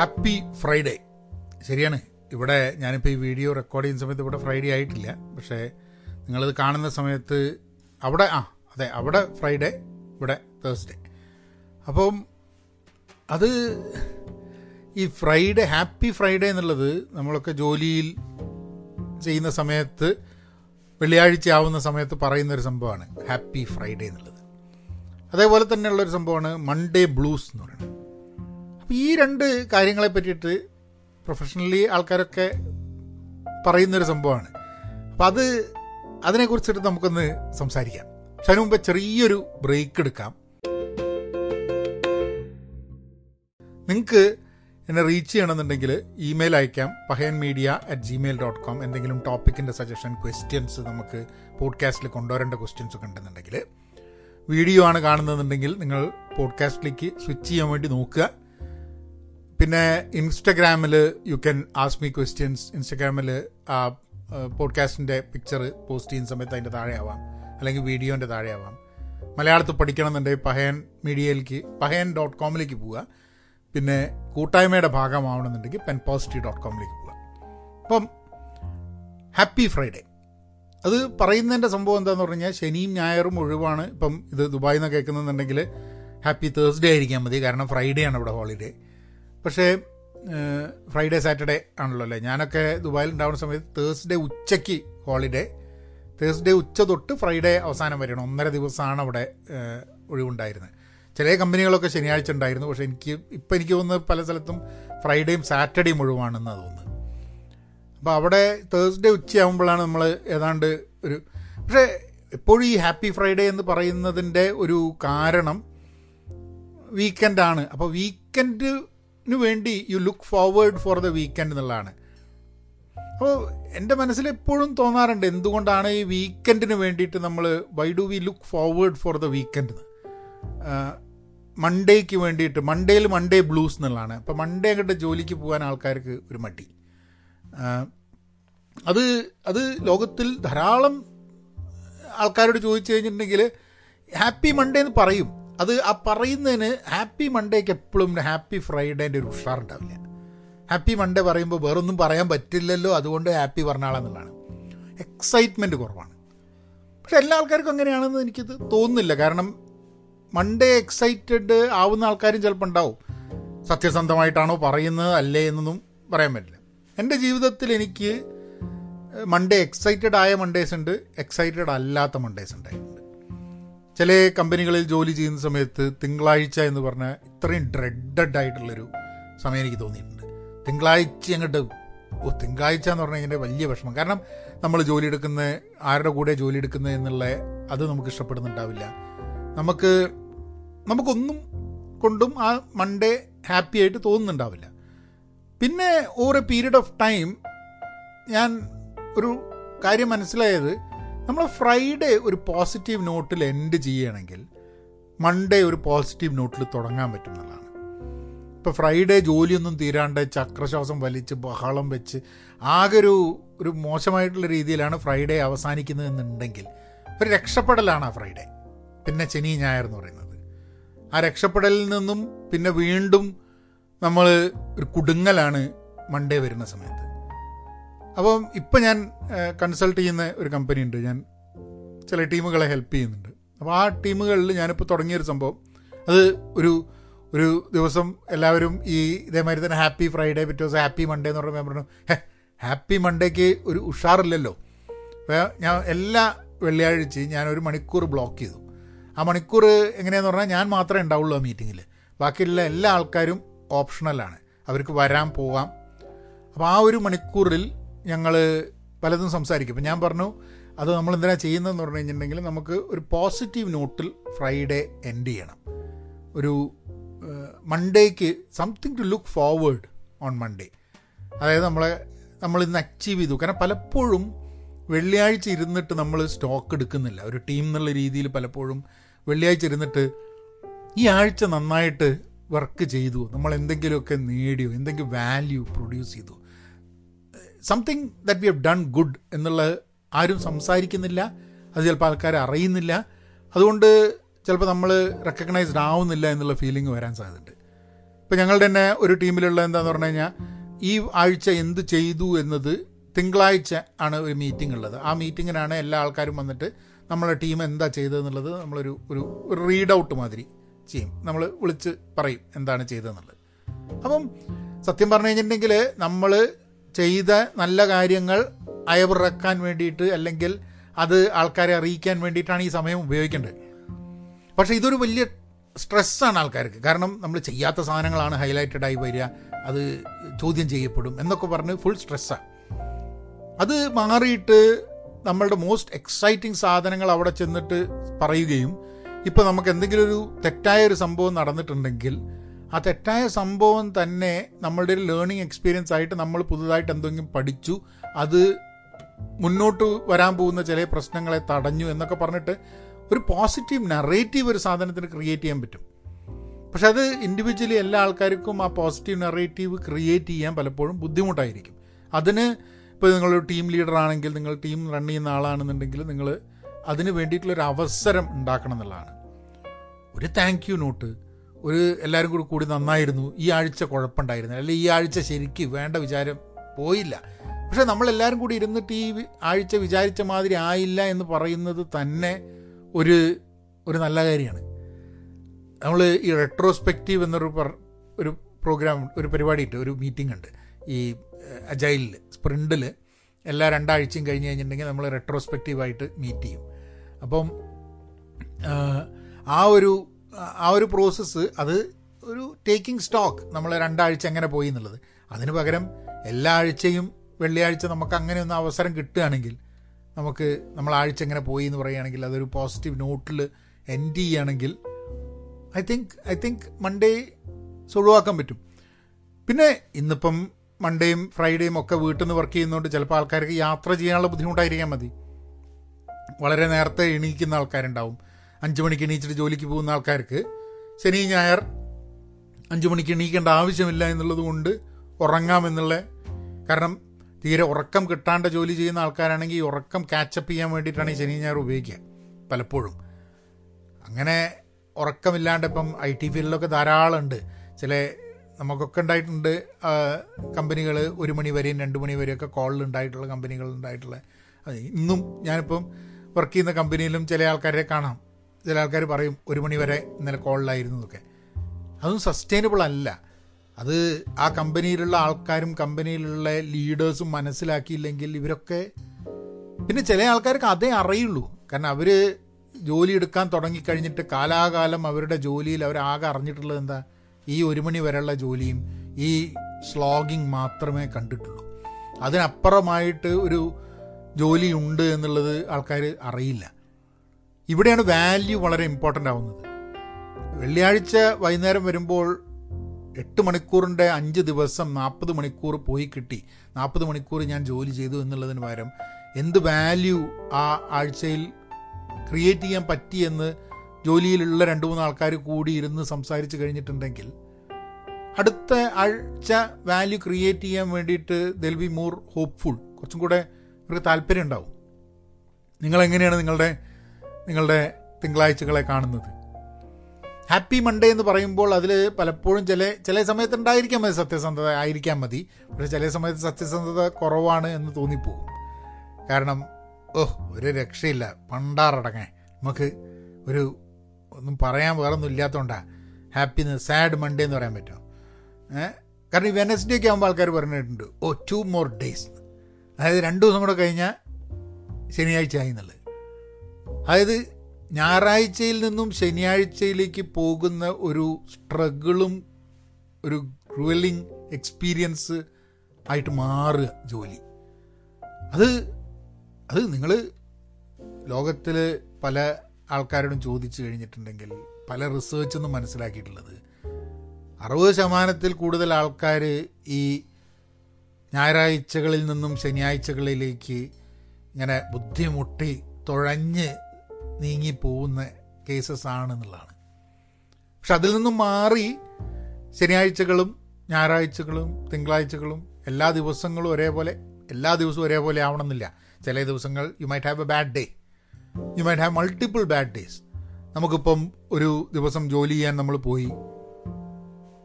Happy Friday ശരിയാണ്. ഇവിടെ ഞാനിപ്പോൾ ഈ വീഡിയോ റെക്കോർഡ് ചെയ്യുന്ന സമയത്ത് ഇവിടെ ഫ്രൈഡേ ആയിട്ടില്ല. പക്ഷേ നിങ്ങളിത് കാണുന്ന സമയത്ത് അവിടെ ആ അതെ അവിടെ ഫ്രൈഡേ ഇവിടെ തേഴ്സ്ഡേ അപ്പം അത് ഈ ഫ്രൈഡേ ഹാപ്പി ഫ്രൈഡേ എന്നുള്ളത് നമ്മളൊക്കെ ജോലിയിൽ ചെയ്യുന്ന സമയത്ത് വെള്ളിയാഴ്ച ആവുന്ന സമയത്ത് പറയുന്നൊരു സംഭവമാണ് ഹാപ്പി ഫ്രൈഡേ എന്നുള്ളത്. അതേപോലെ തന്നെയുള്ളൊരു സംഭവമാണ് മൺഡേ ബ്ലൂസ് എന്ന് പറയുന്നത്. അപ്പോൾ ഈ രണ്ട് കാര്യങ്ങളെ പറ്റിയിട്ട് പ്രൊഫഷണലി ആൾക്കാരൊക്കെ പറയുന്നൊരു സംഭവമാണ്. അപ്പം അത് അതിനെക്കുറിച്ചിട്ട് നമുക്കൊന്ന് സംസാരിക്കാം. പക്ഷെ അതിനു മുമ്പ് ചെറിയൊരു ബ്രേക്ക് എടുക്കാം. നിങ്ങൾക്ക് എന്നെ റീച്ച് ചെയ്യണമെന്നുണ്ടെങ്കിൽ ഇമെയിൽ അയക്കാം. Pahayan media at Gmail dot com എന്തെങ്കിലും ടോപ്പിക്കിന്റെ സജഷൻ ക്വസ്റ്റ്യൻസ് നമുക്ക് പോഡ്കാസ്റ്റിൽ കൊണ്ടുവരേണ്ട ക്വസ്റ്റ്യൻസ് ഒക്കെ ഉണ്ടെന്നുണ്ടെങ്കിൽ വീഡിയോ ആണ് കാണുന്നതെന്നുണ്ടെങ്കിൽ നിങ്ങൾ പോഡ്കാസ്റ്റിലേക്ക് സ്വിച്ച് ചെയ്യാൻ വേണ്ടി നോക്കുക. പിന്നെ ഇൻസ്റ്റഗ്രാമിൽ you can ask me questions ഇൻസ്റ്റഗ്രാമിൽ ആ പോഡ്കാസ്റ്റിന്റെ പിക്ചർ പോസ്റ്റ് ചെയ്യുന്ന സമയത്ത് അതിന്റെ താഴെയാവാം. അല്ലെങ്കിൽ വീഡിയോന്റെ താഴെയാവാം. മലയാളത്തിൽ പഠിക്കണമെന്നുണ്ടെങ്കിൽ പഹയൻ മീഡിയയിലേക്ക് പഹയൻ ഡോട്ട് കോമിലേക്ക് പോവുക. പിന്നെ കൂട്ടായ്മയുടെ ഭാഗമാവണമെന്നുണ്ടെങ്കിൽ പെൻ പോസിറ്റീവ് ഡോട്ട് കോമിലേക്ക് പോവുക. അപ്പം ഹാപ്പി ഫ്രൈഡേ അത് പറയുന്നതിന്റെ സംഭവം എന്താണെന്ന് പറഞ്ഞു കഴിഞ്ഞാൽ ശനിയും ഞായറും ഒഴിവാണ്. ഇപ്പം ഇത് ദുബായിൽ നിന്ന് കേൾക്കുന്നുണ്ടെങ്കിൽ ഹാപ്പി തേഴ്സ്ഡേ ആയിരിക്കാൻ മതി. കാരണം ഫ്രൈഡേ ആണ് ഇവിടെ ഹോളിഡേ പക്ഷേ ഫ്രൈഡേ സാറ്റർഡേ ആണല്ലോ അല്ലേ? ഞാനൊക്കെ ദുബായിൽ ഉണ്ടാവുന്ന സമയത്ത് തേഴ്സ്ഡേ ഉച്ചയ്ക്ക് ഹോളിഡേ തേഴ്സ്ഡേ ഉച്ച തൊട്ട് ഫ്രൈഡേ അവസാനം വരെയാണ്. ഒന്നര ദിവസമാണ് അവിടെ ഒഴിവുണ്ടായിരുന്നത്. ചില കമ്പനികളൊക്കെ ശനിയാഴ്ച ഉണ്ടായിരുന്നു. പക്ഷേ എനിക്ക് ഇപ്പം എനിക്ക് തോന്നുന്നത് പല സ്ഥലത്തും ഫ്രൈഡേയും സാറ്റർഡേയും ഒഴിവാണെന്ന് തോന്നുന്നത്. അപ്പോൾ അവിടെ തേഴ്സ്ഡേ ഉച്ചയാകുമ്പോഴാണ് നമ്മൾ ഏതാണ്ട് ഒരു പക്ഷേ എപ്പോഴും ഈ ഹാപ്പി ഫ്രൈഡേ എന്ന് പറയുന്നതിന്റെ ഒരു കാരണം വീക്കെൻഡാണ് അപ്പോൾ വീക്കെൻഡിന് വേണ്ടി you look forward for the weekend എന്നുള്ളതാണ്. അപ്പോൾ എന്റെ മനസ്സിൽ എപ്പോഴും തോന്നാറുണ്ട് എന്തുകൊണ്ടാണ് ഈ വീക്കെൻഡിന് വേണ്ടിയിട്ട് നമ്മൾ why do we look forward for the weekend മൺഡേക്ക് വേണ്ടിയിട്ട് മൺഡേയിൽ മൺഡേ ബ്ലൂസ് എന്നുള്ളതാണ്. അപ്പോൾ മൺഡേ അങ്ങോട്ട് ജോലിക്ക് പോകാൻ ആൾക്കാർക്ക് ഒരു മടി. അത് അത് ലോകത്തിൽ ധാരാളം ആൾക്കാരോട് ചോദിച്ചു കഴിഞ്ഞിട്ടുണ്ടെങ്കിൽ ഹാപ്പി മൺഡേ എന്ന് പറയും. അത് ആ പറയുന്നതിന് ഹാപ്പി മൺഡേക്ക് എപ്പോഴും ഹാപ്പി ഫ്രൈഡേന്റെ ഒരു ഉഷാറുണ്ടാവില്ല. ഹാപ്പി മൺഡേ പറയുമ്പോൾ വേറൊന്നും പറയാൻ പറ്റില്ലല്ലോ അതുകൊണ്ട് ഹാപ്പി പറഞ്ഞാളെന്നുള്ളതാണ് എക്സൈറ്റ്മെന്റ് കുറവാണ്. പക്ഷെ എല്ലാ ആൾക്കാർക്കും അങ്ങനെയാണെന്ന് എനിക്കത് തോന്നുന്നില്ല. കാരണം മൺഡേ എക്സൈറ്റഡ് ആവുന്ന ആൾക്കാരും ചിലപ്പോൾ ഉണ്ടാവും. സത്യസന്ധമായിട്ടാണോ പറയുന്നത് അല്ലേ എന്നൊന്നും പറയാൻ പറ്റില്ല. എന്റെ ജീവിതത്തിൽ എനിക്ക് മൺഡേ എക്സൈറ്റഡ് ആയ മൺഡേസ് ഉണ്ട് എക്സൈറ്റഡ് അല്ലാത്ത മൺഡേസ് ഉണ്ടായിട്ടുണ്ട്. ചില കമ്പനികളിൽ ജോലി ചെയ്യുന്ന സമയത്ത് തിങ്കളാഴ്ച എന്ന് പറഞ്ഞാൽ ഇത്രയും ഡ്രെഡഡ് ആയിട്ടുള്ളൊരു സമയം എനിക്ക് തോന്നിയിട്ടുണ്ട്. തിങ്കളാഴ്ച അങ്ങോട്ട് ഓ തിങ്കളാഴ്ച എന്ന് പറഞ്ഞാൽ കഴിഞ്ഞാൽ വലിയ വിഷമം. കാരണം നമ്മൾ ജോലി എടുക്കുന്ന ആരുടെ കൂടെ ജോലി എടുക്കുന്നത് എന്നുള്ള അത് നമുക്ക് ഇഷ്ടപ്പെടുന്നുണ്ടാവില്ല. നമുക്ക് നമുക്കൊന്നും കൊണ്ടും ആ മൺഡേ ഹാപ്പി ആയിട്ട് തോന്നുന്നുണ്ടാവില്ല. പിന്നെ over a period of time ഞാൻ ഒരു കാര്യം മനസ്സിലായത് നമ്മൾ ഫ്രൈഡേ ഒരു പോസിറ്റീവ് നോട്ടിൽ എൻഡ് ചെയ്യുകയാണെങ്കിൽ മൺഡേ ഒരു പോസിറ്റീവ് നോട്ടിൽ തുടങ്ങാൻ പറ്റുന്നതാണ് ഇപ്പോൾ ഫ്രൈഡേ ജോലിയൊന്നും തീരാണ്ട് ചക്രശ്വാസം വലിച്ച് ബഹളം വെച്ച് ആകെ ഒരു ഒരു മോശമായിട്ടുള്ള രീതിയിലാണ് ഫ്രൈഡേ അവസാനിക്കുന്നത് എന്നുണ്ടെങ്കിൽ ഒരു രക്ഷപ്പെടലാണ് ആ ഫ്രൈഡേ പിന്നെ ശനി ഞായർ എന്ന് പറയുന്നത്. ആ രക്ഷപ്പെടലിൽ നിന്നും പിന്നെ വീണ്ടും നമ്മൾ ഒരു കുടുങ്ങലാണ് മൺഡേ വരുന്ന സമയത്ത്. അപ്പം ഇപ്പം ഞാൻ കൺസൾട്ട് ചെയ്യുന്ന ഒരു കമ്പനി ഉണ്ട്. ഞാൻ ചില ടീമുകളെ ഹെൽപ്പ് ചെയ്യുന്നുണ്ട്. അപ്പോൾ ആ ടീമുകളിൽ ഞാനിപ്പോൾ തുടങ്ങിയൊരു സംഭവം. അത് ഒരു ഒരു ദിവസം എല്ലാവരും ഈ ഇതേമാതിരി തന്നെ ഹാപ്പി ഫ്രൈഡേ പിറ്റേ ദിവസം ഹാപ്പി മൺഡേ എന്ന് പറയുമ്പോൾ ഞാൻ പറഞ്ഞു ഹാപ്പി മൺഡേക്ക് ഒരു ഉഷാറില്ലല്ലോ. ഞാൻ എല്ലാ വെള്ളിയാഴ്ചയും ഞാൻ ഒരു മണിക്കൂർ ബ്ലോക്ക് ചെയ്തു. ആ മണിക്കൂർ എങ്ങനെയാന്ന് പറഞ്ഞാൽ ഞാൻ മാത്രമേ ഉണ്ടാവുള്ളൂ ആ മീറ്റിങ്ങിൽ ബാക്കിയുള്ള എല്ലാ ആൾക്കാരും ഓപ്ഷണലാണ് അവർക്ക് വരാൻ പോകാം അപ്പോൾ ആ ഒരു മണിക്കൂറിൽ ഞങ്ങൾ പലതും സംസാരിക്കും. ഇപ്പം ഞാൻ പറഞ്ഞു അത് നമ്മൾ എന്തിനാ ചെയ്യുന്നതെന്ന് പറഞ്ഞു കഴിഞ്ഞിട്ടുണ്ടെങ്കിൽ നമുക്ക് ഒരു പോസിറ്റീവ് നോട്ടിൽ ഫ്രൈഡേ എൻഡ് ചെയ്യണം. ഒരു മൺഡേക്ക് something to look forward on Monday അതായത് നമ്മളെ നമ്മൾ ഇന്ന് അച്ചീവ് ചെയ്തു. കാരണം പലപ്പോഴും വെള്ളിയാഴ്ച ഇരുന്നിട്ട് നമ്മൾ സ്റ്റോക്ക് എടുക്കുന്നില്ല. ഒരു ടീം എന്നുള്ള രീതിയിൽ പലപ്പോഴും വെള്ളിയാഴ്ച ഇരുന്നിട്ട് ഈ ആഴ്ച നന്നായിട്ട് വർക്ക് ചെയ്തു. നമ്മൾ എന്തെങ്കിലുമൊക്കെ നേടിയോ എന്തെങ്കിലും വാല്യൂ പ്രൊഡ്യൂസ് ചെയ്തു. Something that we have done good എന്നുള്ളത് ആരും സംസാരിക്കുന്നില്ല. അത് ചിലപ്പോൾ ആൾക്കാർ അറിയുന്നില്ല. അതുകൊണ്ട് ചിലപ്പോൾ നമ്മൾ റെക്കഗ്നൈസ്ഡ് ആവുന്നില്ല എന്നുള്ള ഫീലിംഗ് വരാൻ സാധ്യതയുണ്ട്. ഇപ്പോൾ ഞങ്ങളുടെ തന്നെ ഒരു ടീമിലുള്ള എന്താന്ന് പറഞ്ഞു കഴിഞ്ഞാൽ ഈ ആഴ്ച എന്ത് ചെയ്തു എന്നത് തിങ്കളാഴ്ച ആണ് ഒരു മീറ്റിംഗ് ഉള്ളത്. ആ മീറ്റിങ്ങിനാണ് എല്ലാ ആൾക്കാരും വന്നിട്ട് നമ്മളെ ടീം എന്താ ചെയ്തതെന്നുള്ളത് നമ്മളൊരു ഒരു റീഡ് ഔട്ട് മാതിരി ചെയ്യും. നമ്മൾ വിളിച്ച് പറയും എന്താണ് ചെയ്തതെന്നുള്ളത്. അപ്പം സത്യം പറഞ്ഞു കഴിഞ്ഞിട്ടുണ്ടെങ്കിൽ നമ്മൾ ചെയ്ത നല്ല കാര്യങ്ങൾ അയവിറക്കാൻ വേണ്ടിയിട്ട് അല്ലെങ്കിൽ അത് ആൾക്കാരെ അറിയിക്കാൻ വേണ്ടിയിട്ടാണ് ഈ സമയം ഉപയോഗിക്കേണ്ടത്. പക്ഷേ ഇതൊരു വലിയ സ്ട്രെസ്സാണ് ആൾക്കാർക്ക്. കാരണം നമ്മൾ ചെയ്യാത്ത സാധനങ്ങളാണ് ഹൈലൈറ്റഡ് ആയി വരിക അത് ചോദ്യം ചെയ്യപ്പെടും എന്നൊക്കെ പറഞ്ഞ് ഫുൾ സ്ട്രെസ്സാണ് അത് മാറിയിട്ട് നമ്മളുടെ മോസ്റ്റ് എക്സൈറ്റിംഗ് സാധനങ്ങൾ അവിടെ ചെന്നിട്ട് പറയുകയും ഇപ്പോൾ നമുക്ക് എന്തെങ്കിലും ഒരു തെറ്റായ ഒരു സംഭവം നടന്നിട്ടുണ്ടെങ്കിൽ ആ തെറ്റായ സംഭവം തന്നെ നമ്മളുടെ ഒരു ലേണിംഗ് എക്സ്പീരിയൻസ് ആയിട്ട് നമ്മൾ പുതുതായിട്ട് എന്തെങ്കിലും പഠിച്ചു അത് മുന്നോട്ട് വരാൻ പോകുന്ന ചില പ്രശ്നങ്ങളെ തടഞ്ഞു എന്നൊക്കെ പറഞ്ഞിട്ട് ഒരു പോസിറ്റീവ് നറേറ്റീവ് ഒരു സാധനത്തിന് ക്രിയേറ്റ് ചെയ്യാൻ പറ്റും. പക്ഷെ അത് ഇൻഡിവിജ്വലി എല്ലാ ആൾക്കാർക്കും ആ പോസിറ്റീവ് നറേറ്റീവ് ക്രിയേറ്റ് ചെയ്യാൻ പലപ്പോഴും ബുദ്ധിമുട്ടായിരിക്കും. അതിന് ഇപ്പോൾ നിങ്ങളൊരു ടീം ലീഡർ ആണെങ്കിൽ നിങ്ങൾ ടീം റൺ ചെയ്യുന്ന ആളാണെന്നുണ്ടെങ്കിൽ നിങ്ങൾ അതിന് വേണ്ടിയിട്ടുള്ളൊരു അവസരം ഉണ്ടാക്കണം എന്നുള്ളതാണ്. ഒരു താങ്ക് യു നോട്ട് ഒരു എല്ലാവരും കൂടി കൂടി നന്നായിരുന്നു. ഈ ആഴ്ച കുഴപ്പമുണ്ടായിരുന്നു അല്ലെങ്കിൽ ഈ ആഴ്ച ശരിക്കും വേണ്ട വിചാരം പോയില്ല. പക്ഷെ നമ്മളെല്ലാവരും കൂടി ഇരുന്നിട്ട് ഈ ആഴ്ച വിചാരിച്ച മാതിരി ആയില്ല എന്ന് പറയുന്നത് തന്നെ ഒരു ഒരു നല്ല കാര്യമാണ്. നമ്മൾ ഈ റെട്രോസ്പെക്റ്റീവ് എന്നൊരു ഒരു പ്രോഗ്രാം ഒരു പരിപാടി ഉണ്ട് ഒരു മീറ്റിംഗ് ഉണ്ട്. ഈ അജൈലിൽ സ്പ്രിന്റിൽ എല്ലാ രണ്ടാഴ്ചയും കഴിഞ്ഞ് കഴിഞ്ഞിട്ടുണ്ടെങ്കിൽ നമ്മൾ റെട്രോസ്പെക്റ്റീവായിട്ട് മീറ്റ് ചെയ്യും. അപ്പം ആ ഒരു ആ ഒരു പ്രോസസ്സ് അത് ഒരു ടേക്കിംഗ് സ്റ്റോക്ക് നമ്മൾ രണ്ടാഴ്ച എങ്ങനെ പോയി എന്നുള്ളത്. അതിന് പകരം എല്ലാ ആഴ്ചയും വെള്ളിയാഴ്ച നമുക്ക് അങ്ങനെ ഒന്ന് അവസരം കിട്ടുകയാണെങ്കിൽ നമുക്ക് നമ്മൾ ആഴ്ച എങ്ങനെ പോയി എന്ന് പറയുകയാണെങ്കിൽ അതൊരു പോസിറ്റീവ് നോട്ടിൽ എൻഡ് ചെയ്യുകയാണെങ്കിൽ I think I think Monday ഒഴിവാക്കാൻ പറ്റും. പിന്നെ ഇന്നിപ്പം മൺഡേയും ഫ്രൈഡേയും ഒക്കെ വീട്ടിൽ നിന്ന് വർക്ക് ചെയ്യുന്നതുകൊണ്ട് ചിലപ്പോൾ ആൾക്കാർക്ക് യാത്ര ചെയ്യാനുള്ള ബുദ്ധിമുട്ടായിരിക്കാൻ മതി. വളരെ നേരത്തെ എണീക്കുന്ന ആൾക്കാരുണ്ടാവും. അഞ്ച് മണിക്ക് എണീച്ചിട്ട് ജോലിക്ക് പോകുന്ന ആൾക്കാർക്ക് ശനി ഞായർ അഞ്ച് മണിക്ക് എണീക്കേണ്ട ആവശ്യമില്ല എന്നുള്ളത് കൊണ്ട് ഉറങ്ങാമെന്നുള്ള കാരണം തീരെ ഉറക്കം കിട്ടാണ്ട് ജോലി ചെയ്യുന്ന ആൾക്കാരാണെങ്കിൽ ഈ ഉറക്കം കാച്ചപ്പ് ചെയ്യാൻ വേണ്ടിയിട്ടാണ് ഈ ശനി ഞായർ ഉപയോഗിക്കുക പലപ്പോഴും. അങ്ങനെ ഉറക്കമില്ലാണ്ട് ഇപ്പം ഐ ടി ഫീൽഡിലൊക്കെ ധാരാളം ഉണ്ട് ചില നമുക്കൊക്കെ ഉണ്ടായിട്ടുണ്ട് കമ്പനികൾ ഒരു മണി വരെയും രണ്ട് മണി വരെയൊക്കെ കോളിൽ ഉണ്ടായിട്ടുള്ള കമ്പനികൾ ഉണ്ടായിട്ടുള്ള ഇന്നും ഞാനിപ്പം വർക്ക് ചെയ്യുന്ന കമ്പനിയിലും ചില ആൾക്കാരെ കാണാം. ചില ആൾക്കാർ പറയും ഒരു മണി വരെ ഇന്നലെ കോളിലായിരുന്നു എന്നൊക്കെ. അതൊന്നും സസ്റ്റൈനബിൾ അല്ല. അത് ആ കമ്പനിയിലുള്ള ആൾക്കാരും കമ്പനിയിലുള്ള ലീഡേഴ്സും മനസ്സിലാക്കിയില്ലെങ്കിൽ ഇവരൊക്കെ പിന്നെ ചില ആൾക്കാർക്ക് അതേ അറിയുള്ളൂ. കാരണം അവർ ജോലി എടുക്കാൻ തുടങ്ങിക്കഴിഞ്ഞിട്ട് കാലാകാലം അവരുടെ ജോലിയിൽ അവരാകെ അറിഞ്ഞിട്ടുള്ളത് എന്താ? ഈ ഒരു മണി വരെയുള്ള ജോലിയും ഈ സ്ലോഗിങ് മാത്രമേ കണ്ടിട്ടുള്ളൂ. അതിനപ്പുറമായിട്ട് ഒരു ജോലിയുണ്ട് എന്നുള്ളത് ആൾക്കാർ അറിയില്ല. ഇവിടെയാണ് വാല്യൂ വളരെ ഇമ്പോർട്ടന്റ് ആവുന്നത്. വെള്ളിയാഴ്ച വൈകുന്നേരം വരുമ്പോൾ എട്ട് മണിക്കൂറിന്റെ അഞ്ച് ദിവസം നാൽപ്പത് മണിക്കൂർ പോയി കിട്ടി. നാൽപ്പത് മണിക്കൂർ ഞാൻ ജോലി ചെയ്തു എന്നുള്ളതിന് പകരം എന്ത് വാല്യൂ ആ ആഴ്ചയിൽ ക്രിയേറ്റ് ചെയ്യാൻ പറ്റിയെന്ന് ജോലിയിലുള്ള രണ്ട് മൂന്ന് ആൾക്കാർ കൂടി ഇരുന്ന് സംസാരിച്ച് കഴിഞ്ഞിട്ടുണ്ടെങ്കിൽ അടുത്ത ആഴ്ച വാല്യൂ ക്രിയേറ്റ് ചെയ്യാൻ വേണ്ടിയിട്ട് ദിൽ ബി മോർ ഹോപ്പ്ഫുൾ കുറച്ചും കൂടെ അവർക്ക് താല്പര്യം ഉണ്ടാവും. നിങ്ങളെങ്ങനെയാണ് നിങ്ങളുടെ നിങ്ങളുടെ തിങ്കളാഴ്ചകളെ കാണുന്നത്. ഹാപ്പി മൺഡേ എന്ന് പറയുമ്പോൾ അതിൽ പലപ്പോഴും ചില ചില സമയത്ത് ഉണ്ടായിരിക്കാൻ മതി സത്യസന്ധത ആയിരിക്കാൻ മതി. പക്ഷേ ചില സമയത്ത് സത്യസന്ധത കുറവാണ് എന്ന് തോന്നിപ്പോകും. കാരണം ഓഹ് ഒരു രക്ഷയില്ല. പണ്ടാറടങ്ങേ. നമുക്ക് ഒരു ഒന്നും പറയാൻ വേറെ ഒന്നും ഇല്ലാത്തതുകൊണ്ടാണ് ഹാപ്പി സാഡ് മൺഡേ എന്ന് പറയാൻ പറ്റുമോ ഏഹ് കാരണം ഈ വെനസ്ഡേ ഒക്കെ ആകുമ്പോൾ ആൾക്കാർ പറഞ്ഞിട്ടുണ്ട് ഓ ടു മോർ ഡേയ്സ് അതായത് രണ്ട് ദിവസം കൂടെ കഴിഞ്ഞാൽ ശനിയാഴ്ച ആയി എന്നുള്ളത്. അതായത് ഞായറാഴ്ചയിൽ നിന്നും ശനിയാഴ്ചയിലേക്ക് പോകുന്ന ഒരു സ്ട്രഗിളും ഒരു ക്രൂവലിംഗ് എക്സ്പീരിയൻസ് ആയിട്ട് മാറുക ജോലി. അത് അത് നിങ്ങൾ ലോകത്തിൽ പല ആൾക്കാരോടും ചോദിച്ചു കഴിഞ്ഞിട്ടുണ്ടെങ്കിൽ പല റിസേർച്ചൊന്നും മനസ്സിലാക്കിയിട്ടുള്ളത്. അറുപത് ശതമാനത്തിൽ കൂടുതൽ ആൾക്കാർ ഈ ഞായറാഴ്ചകളിൽ നിന്നും ശനിയാഴ്ചകളിലേക്ക് ഇങ്ങനെ ബുദ്ധിമുട്ടി തുഴഞ്ഞ് നീങ്ങി പോകുന്ന കേസസ് ആണെന്നുള്ളതാണ് പക്ഷെ അതിൽ നിന്നും മാറി ശനിയാഴ്ചകളും ഞായറാഴ്ചകളും തിങ്കളാഴ്ചകളും എല്ലാ ദിവസങ്ങളും ഒരേപോലെ എല്ലാ ദിവസവും ഒരേപോലെ ആവണമെന്നില്ല. ചില ദിവസങ്ങൾ you might have a bad day you might have multiple bad days നമുക്കിപ്പം ഒരു ദിവസം ജോലി ചെയ്യാൻ നമ്മൾ പോയി.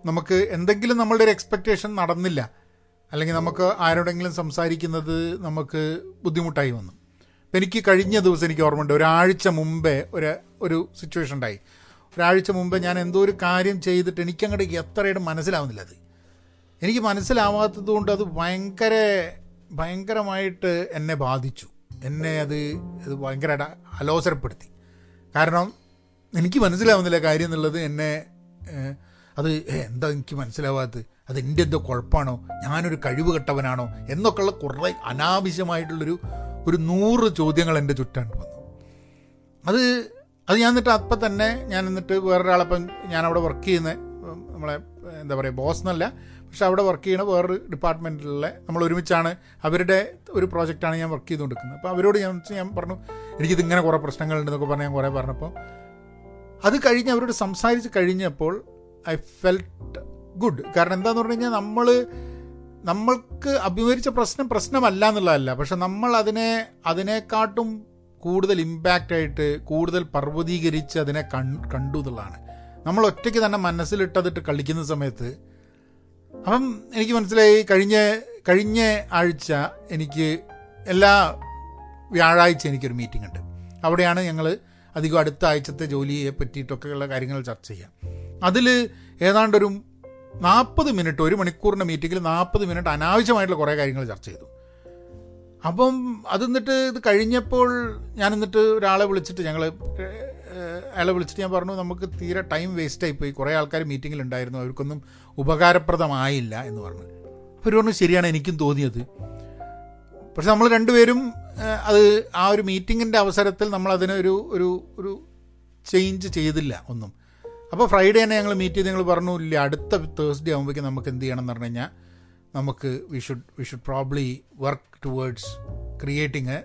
നമുക്ക് എന്തെങ്കിലും നമ്മളുടെ ഒരു എക്സ്പെക്റ്റേഷൻ നടന്നില്ല. അല്ലെങ്കിൽ നമുക്ക് ആരോടെങ്കിലും സംസാരിക്കുന്നത് നമുക്ക് ബുദ്ധിമുട്ടായി വന്നു. എനിക്ക് കഴിഞ്ഞ ദിവസം എനിക്ക് ഓർമ്മയുണ്ട്. ഒരാഴ്ച മുമ്പേ ഒരു ഒരു സിറ്റുവേഷൻ ഉണ്ടായി. ഒരാഴ്ച മുമ്പേ ഞാൻ എന്തോ ഒരു കാര്യം ചെയ്തിട്ട് എനിക്കങ്ങോട്ട് എത്രയായിട്ട് മനസ്സിലാവുന്നില്ല അത്. എനിക്ക് മനസ്സിലാവാത്തത് കൊണ്ട് അത് ഭയങ്കര ഭയങ്കരമായിട്ട് എന്നെ ബാധിച്ചു. എന്നെ അത് അത് ഭയങ്കരമായിട്ട് അലോസരപ്പെടുത്തി. കാരണം എനിക്ക് മനസ്സിലാവുന്നില്ല കാര്യം എന്നുള്ളത് എന്നെ അത് എന്താ എനിക്ക് മനസ്സിലാവാത്തത്? അത് എന്റെ എന്തോ കുഴപ്പമാണോ? ഞാനൊരു കഴിവ് കെട്ടവനാണോ എന്നൊക്കെയുള്ള കുറേ അനാവശ്യമായിട്ടുള്ളൊരു ഒരു നൂറ് ചോദ്യങ്ങൾ എന്റെ ചുറ്റാണ്ട് വന്നു. അത് അത് ഞാൻ എന്നിട്ട് അപ്പം തന്നെ ഞാൻ എന്നിട്ട് വേറൊരാളപ്പം ഞാൻ അവിടെ വർക്ക് ചെയ്യുന്ന നമ്മളെ എന്താ പറയുക ബോസ് എന്നല്ല പക്ഷെ അവിടെ വർക്ക് ചെയ്യണ വേറൊരു ഡിപ്പാർട്ട്മെന്റിലുള്ള നമ്മൾ ഒരുമിച്ചാണ് അവരുടെ ഒരു പ്രോജക്റ്റാണ് ഞാൻ വർക്ക് ചെയ്തുകൊണ്ടിരിക്കുന്നത്. അപ്പോൾ അവരോട് ഞാൻ ഞാൻ പറഞ്ഞു എനിക്കിത് ഇങ്ങനെ കുറേ പ്രശ്നങ്ങളുണ്ടെന്നൊക്കെ പറഞ്ഞ് ഞാൻ കുറേ പറഞ്ഞപ്പോൾ അത് കഴിഞ്ഞ് അവരോട് സംസാരിച്ച് കഴിഞ്ഞപ്പോൾ ഐ ഫെൽറ്റ് ഗുഡ്. കാരണം എന്താണെന്ന് പറഞ്ഞു കഴിഞ്ഞാൽ നമ്മൾ നമ്മൾക്ക് അഭിമുഖീകരിച്ച പ്രശ്നം പ്രശ്നമല്ല എന്നുള്ളതല്ല പക്ഷെ നമ്മൾ അതിനെ അതിനെക്കാട്ടും കൂടുതൽ ഇമ്പാക്റ്റ് ആയിട്ട് കൂടുതൽ പർവതീകരിച്ച് അതിനെ കണ്ടു എന്നുള്ളതാണ്. നമ്മൾ ഒറ്റയ്ക്ക് തന്നെ മനസ്സിലിട്ടതിട്ട് കളിക്കുന്ന സമയത്ത് അപ്പം എനിക്ക് മനസ്സിലായി കഴിഞ്ഞ കഴിഞ്ഞ ആഴ്ച എനിക്ക് എല്ലാ വ്യാഴാഴ്ച എനിക്കൊരു മീറ്റിംഗ് ഉണ്ട്. അവിടെയാണ് ഞങ്ങൾ അധികം അടുത്ത ആഴ്ചത്തെ ജോലിയെ പറ്റിയിട്ടൊക്കെയുള്ള കാര്യങ്ങൾ ചർച്ച ചെയ്യുക അതിൽ ഏതാണ്ടൊരു നാൽപ്പത് മിനിറ്റ് ഒരു മണിക്കൂറിന്റെ മീറ്റിങ്ങിൽ നാൽപ്പത് മിനിറ്റ് അനാവശ്യമായിട്ടുള്ള കുറേ കാര്യങ്ങൾ ചർച്ച ചെയ്തു. അപ്പം അത് എന്നിട്ട് ഇത് കഴിഞ്ഞപ്പോൾ ഞാൻ എന്നിട്ട് ഒരാളെ വിളിച്ചിട്ട് ഞങ്ങൾ അയാളെ വിളിച്ചിട്ട് ഞാൻ പറഞ്ഞു നമുക്ക് തീരെ ടൈം വേസ്റ്റ് ആയിപ്പോയി. കുറേ ആൾക്കാർ മീറ്റിങ്ങിലുണ്ടായിരുന്നു അവർക്കൊന്നും ഉപകാരപ്രദമായില്ല എന്ന് പറഞ്ഞു. അപ്പോൾ ഒരു പറഞ്ഞു ശരിയാണ് എനിക്കും തോന്നിയത്. പക്ഷെ നമ്മൾ രണ്ടുപേരും അത് ആ ഒരു മീറ്റിങ്ങിന്റെ അവസരത്തിൽ നമ്മളതിനൊരു ഒരു ഒരു ചേഞ്ച് ചെയ്തില്ല ഒന്നും. അപ്പോൾ ഫ്രൈഡേ തന്നെ ഞങ്ങൾ മീറ്റ് ചെയ്ത് ഞങ്ങൾ പറഞ്ഞു ഇല്ല അടുത്ത തേഴ്സ്ഡേ ആകുമ്പോഴേക്കും നമുക്ക് എന്ത് ചെയ്യണം എന്ന് പറഞ്ഞു കഴിഞ്ഞാൽ നമുക്ക് we should we should probably work towards creating a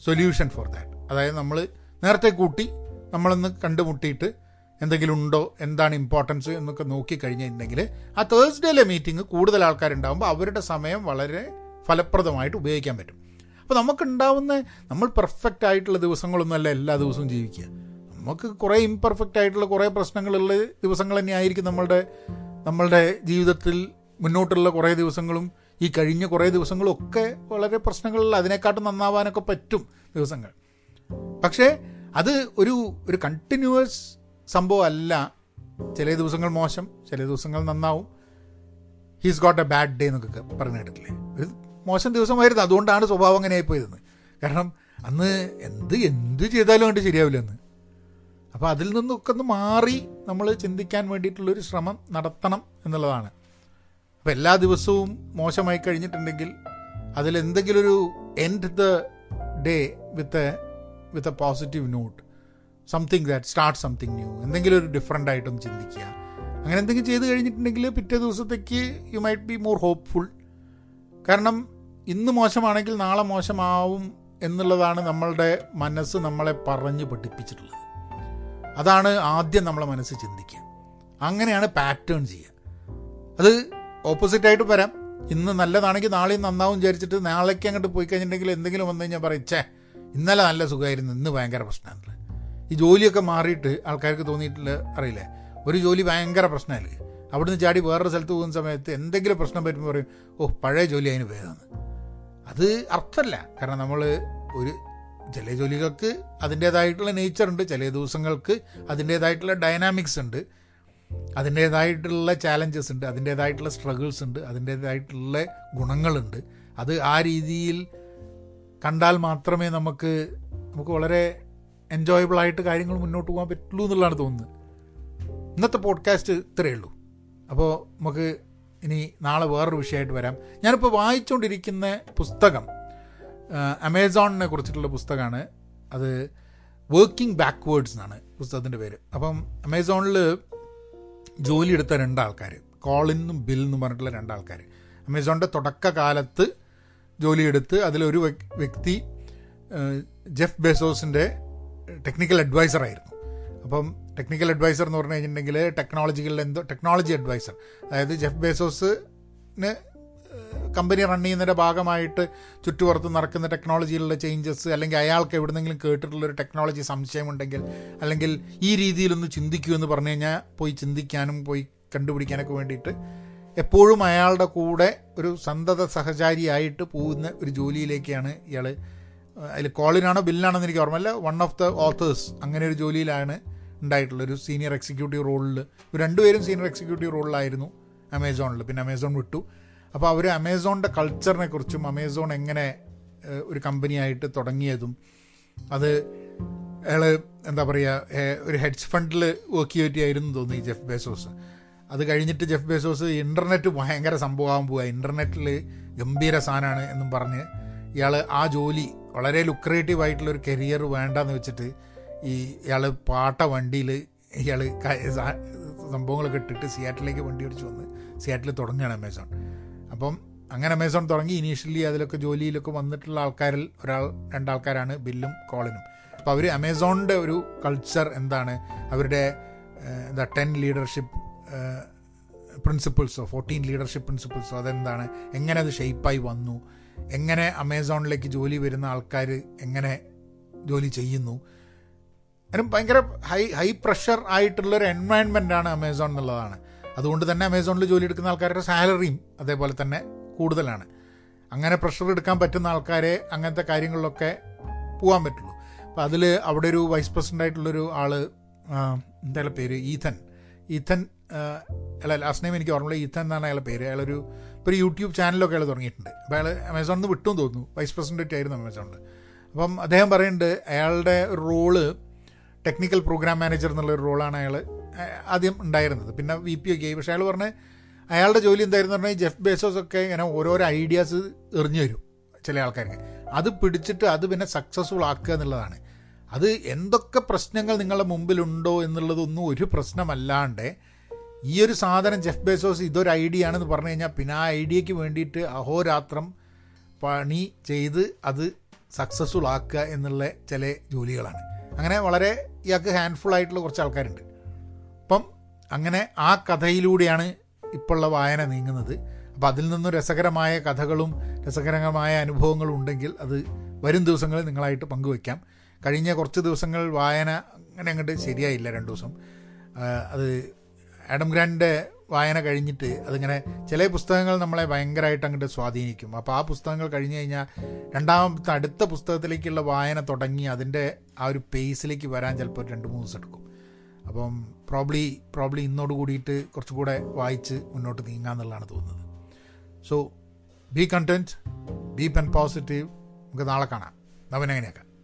solution for that അതായത് നമ്മൾ നേരത്തെ കൂട്ടി നമ്മളൊന്ന് കണ്ടുമുട്ടിയിട്ട് എന്തെങ്കിലും ഉണ്ടോ എന്താണ് ഇമ്പോർട്ടൻസ് എന്നൊക്കെ നോക്കി കഴിഞ്ഞിട്ടുണ്ടെങ്കിൽ ആ തേഴ്സ്ഡേയിലെ മീറ്റിംഗ് കൂടുതൽ ആൾക്കാരുണ്ടാകുമ്പോൾ അവരുടെ സമയം വളരെ ഫലപ്രദമായിട്ട് ഉപയോഗിക്കാൻ പറ്റും. അപ്പോൾ നമുക്കുണ്ടാവുന്ന നമ്മൾ പെർഫെക്റ്റ് ആയിട്ടുള്ള ദിവസങ്ങളൊന്നുമല്ല എല്ലാ ദിവസവും ജീവിക്കുക. നമുക്ക് കുറേ ഇംപെർഫെക്റ്റ് ആയിട്ടുള്ള കുറേ പ്രശ്നങ്ങളുള്ള ദിവസങ്ങൾ തന്നെയായിരിക്കും നമ്മളുടെ നമ്മളുടെ ജീവിതത്തിൽ മുന്നോട്ടുള്ള കുറേ ദിവസങ്ങളും ഈ കഴിഞ്ഞ കുറേ ദിവസങ്ങളും ഒക്കെ വളരെ പ്രശ്നങ്ങളുള്ള അതിനെക്കാട്ടും നന്നാവാനൊക്കെ പറ്റും ദിവസങ്ങൾ. പക്ഷേ അത് ഒരു ഒരു കണ്ടിന്യൂസ് സംഭവമല്ല ചില ദിവസങ്ങൾ മോശം ചില ദിവസങ്ങൾ നന്നാവും. He's got a bad day എന്നൊക്കെ പറഞ്ഞു കേട്ടിട്ടില്ലേ? ഒരു മോശം ദിവസമായിരുന്നു. അതുകൊണ്ടാണ് സ്വഭാവം അങ്ങനെ ആയിപ്പോയതെന്ന് കാരണം അന്ന് എന്ത് എന്ത് ചെയ്താലും കണ്ട് ശരിയാവില്ല എന്ന് അപ്പോൾ അതിൽ നിന്നൊക്കെ ഒന്ന് മാറി നമ്മൾ ചിന്തിക്കാൻ വേണ്ടിയിട്ടുള്ളൊരു ശ്രമം നടത്തണം എന്നുള്ളതാണ്. അപ്പോൾ എല്ലാ ദിവസവും മോശമായി കഴിഞ്ഞിട്ടുണ്ടെങ്കിൽ അതിലെന്തെങ്കിലും ഒരു end the day with with a positive note something that start something new എന്തെങ്കിലും ഒരു ഡിഫറെന്റ് ആയിട്ടൊന്ന് ചിന്തിക്കുക. അങ്ങനെ എന്തെങ്കിലും ചെയ്ത് കഴിഞ്ഞിട്ടുണ്ടെങ്കിൽ പിറ്റേ ദിവസത്തേക്ക് you might be more hopeful കാരണം ഇന്ന് മോശമാണെങ്കിൽ നാളെ മോശമാവും എന്നുള്ളതാണ് നമ്മളുടെ മനസ്സ് നമ്മളെ പറഞ്ഞ് പഠിപ്പിച്ചിട്ടുള്ളത്. അതാണ് ആദ്യം നമ്മളെ മനസ്സ് ചിന്തിക്കുക. അങ്ങനെയാണ് പാറ്റേൺ ചെയ്യുക. അത് ഓപ്പോസിറ്റായിട്ട് വരാം. ഇന്ന് നല്ലതാണെങ്കിൽ നാളെയും നന്നാവും വിചാരിച്ചിട്ട് നാളേക്ക് അങ്ങോട്ട് പോയി കഴിഞ്ഞിട്ടുണ്ടെങ്കിൽ എന്തെങ്കിലും വന്നു കഴിഞ്ഞാൽ പറയും ഛേ ഇന്നലെ നല്ല സുഖമായിരുന്നു ഇന്ന് ഭയങ്കര പ്രശ്നമാണ് ഈ ജോലിയൊക്കെ മാറിയിട്ട് ആൾക്കാർക്ക് തോന്നിയിട്ടില്ല അറിയില്ലേ? ഒരു ജോലി ഭയങ്കര പ്രശ്നമല്ലേ? അവിടുന്ന് ചാടി വേറൊരു സ്ഥലത്ത് പോകുന്ന സമയത്ത് എന്തെങ്കിലും പ്രശ്നം വരുമ്പോൾ പറയും ഓ പഴയ ജോലി അതിന് ഭേദമാണ് അത് അർത്ഥമല്ല. കാരണം നമ്മൾ ഒരു ചില ജോലികൾക്ക് അതിന്റേതായിട്ടുള്ള നേച്ചർ ഉണ്ട് ചില ദിവസങ്ങൾക്ക് അതിന്റേതായിട്ടുള്ള ഡൈനാമിക്സ് ഉണ്ട് അതിന്റേതായിട്ടുള്ള ചാലഞ്ചസ് ഉണ്ട് അതിന്റേതായിട്ടുള്ള സ്ട്രഗിൾസ് ഉണ്ട് അതിന്റേതായിട്ടുള്ള ഗുണങ്ങളുണ്ട്. അത് ആ രീതിയിൽ കണ്ടാൽ മാത്രമേ നമുക്ക് നമുക്ക് വളരെ എൻജോയബിൾ ആയിട്ട് കാര്യങ്ങൾ മുന്നോട്ട് പോകാൻ പറ്റുള്ളൂ എന്നുള്ളതാണ് തോന്നുന്നത്. ഇന്നത്തെ പോഡ്കാസ്റ്റ് ഇത്രയേ ഉള്ളൂ. അപ്പോൾ നമുക്ക് ഇനി നാളെ വേറൊരു വിഷയമായിട്ട് വരാം. ഞാനിപ്പോൾ വായിച്ചുകൊണ്ടിരിക്കുന്ന പുസ്തകം അമേസോണിനെ കുറിച്ചിട്ടുള്ള പുസ്തകമാണ്. അത് വർക്കിംഗ് ബാക്ക്വേർഡ്സ് എന്നാണ് പുസ്തകത്തിന്റെ പേര്. അപ്പം അമേസോണിൽ ജോലി എടുത്ത രണ്ടാൾക്കാർ കോളിന്നും ബിൽ എന്നും പറഞ്ഞിട്ടുള്ള രണ്ടാൾക്കാർ അമേസോണിന്റെ തുടക്കകാലത്ത് ജോലിയെടുത്ത് അതിലൊരു വ്യക്- വ്യക്തി ജെഫ് ബെസോസിന്റെ ടെക്നിക്കൽ അഡ്വൈസറായിരുന്നു അപ്പം ടെക്നിക്കൽ അഡ്വൈസർ എന്ന് പറഞ്ഞു കഴിഞ്ഞിട്ടുണ്ടെങ്കിൽ ടെക്നോളജികളിൽ എന്തോ ടെക്നോളജി അഡ്വൈസർ അതായത് ജെഫ് ബേസോസിന് കമ്പനി റൺ ചെയ്യുന്നതിന്റെ ഭാഗമായിട്ട് ചുറ്റുപുറത്ത് നടക്കുന്ന ടെക്നോളജിയിലുള്ള ചേഞ്ചസ് അല്ലെങ്കിൽ അയാൾക്ക് എവിടെന്നെങ്കിലും കേട്ടിട്ടുള്ള ഒരു ടെക്നോളജി സംശയമുണ്ടെങ്കിൽ അല്ലെങ്കിൽ ഈ രീതിയിലൊന്ന് ചിന്തിക്കൂ എന്ന് പറഞ്ഞു കഴിഞ്ഞാൽ പോയി ചിന്തിക്കാനും പോയി കണ്ടുപിടിക്കാനൊക്കെ വേണ്ടിയിട്ട് എപ്പോഴും അയാളുടെ കൂടെ ഒരു സന്തത സഹചാരിയായിട്ട് പോകുന്ന ഒരു ജോലിയിലേക്കാണ് ഇയാൾ അതിൽ കോളിനാണോ ബില്ലാണെന്ന് എനിക്ക് ഓർമ്മയില്ല. വൺ ഓഫ് ദ ഓത്തേഴ്സ് അങ്ങനെ ഒരു ജോലിയിലാണ് ഉണ്ടായിട്ടുള്ളത്. ഒരു സീനിയർ എക്സിക്യൂട്ടീവ് റോളിൽ രണ്ടുപേരും സീനിയർ എക്സിക്യൂട്ടീവ് റോളിലായിരുന്നു അമേസോണിൽ പിന്നെ അമേസോൺ വിട്ടു. അപ്പോൾ അവർ അമേസോണിന്റെ കൾച്ചറിനെ കുറിച്ചും അമേസോൺ എങ്ങനെ ഒരു കമ്പനിയായിട്ട് തുടങ്ങിയതും അത് അയാൾ എന്താ പറയുക ഒരു ഹെഡ്ജ് ഫണ്ടിൽ വർക്ക് ചെയ്തിട്ടായിരുന്നു തോന്നി ജെഫ് ബേസോസ്. അത് കഴിഞ്ഞിട്ട് ജെഫ് ബേസോസ് ഇന്റർനെറ്റ് ഭയങ്കര സംഭവമാകാൻ പോവുക ഇന്റർനെറ്റിൽ ഗംഭീര സാധനമാണ് എന്നും പറഞ്ഞ് ഇയാൾ ആ ജോലി വളരെ ലുക്രേറ്റീവ് ആയിട്ടുള്ള ഒരു കരിയർ വേണ്ടെന്ന് വെച്ചിട്ട് ഈ ഇയാൾ പാട്ട വണ്ടിയിൽ ഇയാൾ സംഭവങ്ങളൊക്കെ ഇട്ടിട്ട് സിയാറ്റിലേക്ക് വണ്ടി ഓടിച്ചു വന്ന് സിയാറ്റിൽ തുടങ്ങുകയാണ് അമേസോൺ. അപ്പം അങ്ങനെ അമേസോൺ തുടങ്ങി. ഇനീഷ്യലി അതിലൊക്കെ ജോലിയിലൊക്കെ വന്നിട്ടുള്ള ആൾക്കാരിൽ ഒരാൾ രണ്ടാൾക്കാരാണ് ബില്ലും കോളിനും. അപ്പോൾ അവർ അമേസോണിന്റെ ഒരു കൾച്ചർ എന്താണ്? അവരുടെ എന്താ ടെൻ ലീഡർഷിപ്പ് പ്രിൻസിപ്പിൾസോ ഫോർട്ടീൻ ലീഡർഷിപ്പ് പ്രിൻസിപ്പിൾസോ അതെന്താണ്? എങ്ങനെ അത് ഷെയ്പ്പായി വന്നു? എങ്ങനെ അമേസോണിലേക്ക് ജോലി വരുന്ന ആൾക്കാർ എങ്ങനെ ജോലി ചെയ്യുന്നു? അതിനും ഭയങ്കര ഹൈ ഹൈ പ്രഷർ ആയിട്ടുള്ളൊരു എൻവയൺമെന്റാണ് അമേസോൺ എന്നുള്ളതാണ്. അതുകൊണ്ട് തന്നെ അമേസോണിൽ ജോലി എടുക്കുന്ന ആൾക്കാരുടെ സാലറിയും അതേപോലെ തന്നെ കൂടുതലാണ്. അങ്ങനെ പ്രഷർ എടുക്കാൻ പറ്റുന്ന ആൾക്കാരെ അങ്ങനത്തെ കാര്യങ്ങളിലൊക്കെ പോകാൻ പറ്റുള്ളൂ. അപ്പോൾ അതിൽ അവിടെ ഒരു വൈസ് പ്രസിഡന്റ് ആയിട്ടുള്ളൊരു ആൾ എന്തായാലും പേര്? ഈഥൻ ഈഥൻ അല്ല ലാസ്റ്റ് നെയിം എനിക്ക് ഓർമ്മയില്ല. ഈഥൻ എന്നാണ് അയാളുടെ പേര്. അയാളൊരു ഇപ്പോൾ ഒരു യൂട്യൂബ് ചാനലൊക്കെ അയാൾ തുടങ്ങിയിട്ടുണ്ട്. അപ്പോൾ അയാൾ അമേസോണിൽ നിന്ന് വിട്ടും തോന്നുന്നു. വൈസ് പ്രസിഡന്റ് ആയിരുന്നു അമേസോണിൽ അപ്പം അദ്ദേഹം പറയുന്നുണ്ട് അയാളുടെ റോൾ ടെക്നിക്കൽ പ്രോഗ്രാം മാനേജർ എന്നുള്ള ഒരു റോളാണ് അയാൾ ആദ്യം ഉണ്ടായിരുന്നത്. പിന്നെ വി പി ഒക്കെ ആയി. പക്ഷേ അയാൾ പറഞ്ഞ് അയാളുടെ ജോലി എന്തായിരുന്നു പറഞ്ഞാൽ ജെഫ് ബേസോസ് ഒക്കെ ഇങ്ങനെ ഓരോരോ ഐഡിയാസ് എറിഞ്ഞു വരും ചില ആൾക്കാർക്ക്. അത് പിടിച്ചിട്ട് അത് പിന്നെ സക്സസ്ഫുൾ ആക്കുക എന്നുള്ളതാണ്. അത് എന്തൊക്കെ പ്രശ്നങ്ങൾ നിങ്ങളുടെ മുമ്പിലുണ്ടോ എന്നുള്ളതൊന്നും ഒരു പ്രശ്നമല്ലാണ്ട് ഈ ഒരു സാധനം ജെഫ് ബേസോസ് ഇതൊരു ഐഡിയ ആണെന്ന് പറഞ്ഞു കഴിഞ്ഞാൽ പിന്നെ ആ ഐഡിയക്ക് വേണ്ടിയിട്ട് അഹോരാത്രം പണി ചെയ്ത് അത് സക്സസ്ഫുൾ ആക്കുക എന്നുള്ള ചില ജോലികളാണ്. അങ്ങനെ വളരെ ഇയാൾക്ക് ഹാൻഡ്ഫുൾ ആയിട്ടുള്ള കുറച്ച് ആൾക്കാരുണ്ട്. അപ്പം അങ്ങനെ ആ കഥയിലൂടെയാണ് ഇപ്പോഴുള്ള വായന നീങ്ങുന്നത്. അപ്പോൾ അതിൽ നിന്നും രസകരമായ കഥകളും രസകരമായ അനുഭവങ്ങളും ഉണ്ടെങ്കിൽ അത് വരും ദിവസങ്ങളിൽ നിങ്ങളായിട്ട് പങ്കുവയ്ക്കാം. കഴിഞ്ഞ കുറച്ച് ദിവസങ്ങൾ വായന അങ്ങനെ അങ്ങോട്ട് ശരിയായില്ല രണ്ട് ദിവസം. അത് ആഡം ഗ്രാൻഡിന്റെ വായന കഴിഞ്ഞിട്ട് അതിങ്ങനെ ചില പുസ്തകങ്ങൾ നമ്മളെ ഭയങ്കരമായിട്ട് അങ്ങോട്ട് സ്വാധീനിക്കും. അപ്പോൾ ആ പുസ്തകങ്ങൾ കഴിഞ്ഞ് കഴിഞ്ഞാൽ രണ്ടാമത്തെ അടുത്ത പുസ്തകത്തിലേക്കുള്ള വായന തുടങ്ങി അതിന്റെ ആ ഒരു പേസിലേക്ക് വരാൻ ചിലപ്പോൾ രണ്ട് മൂന്ന് ദിവസം എടുക്കും. അപ്പം പ്രോബ്ലി പ്രോബ്ലി ഇന്നോട് കൂടിയിട്ട് കുറച്ചുകൂടെ വായിച്ച് മുന്നോട്ട് നീങ്ങാന്നുള്ളതാണ് തോന്നുന്നത്. So be content be pen positive നമുക്ക് നാളെ കാണാം. അവനെങ്ങനെയാക്കാം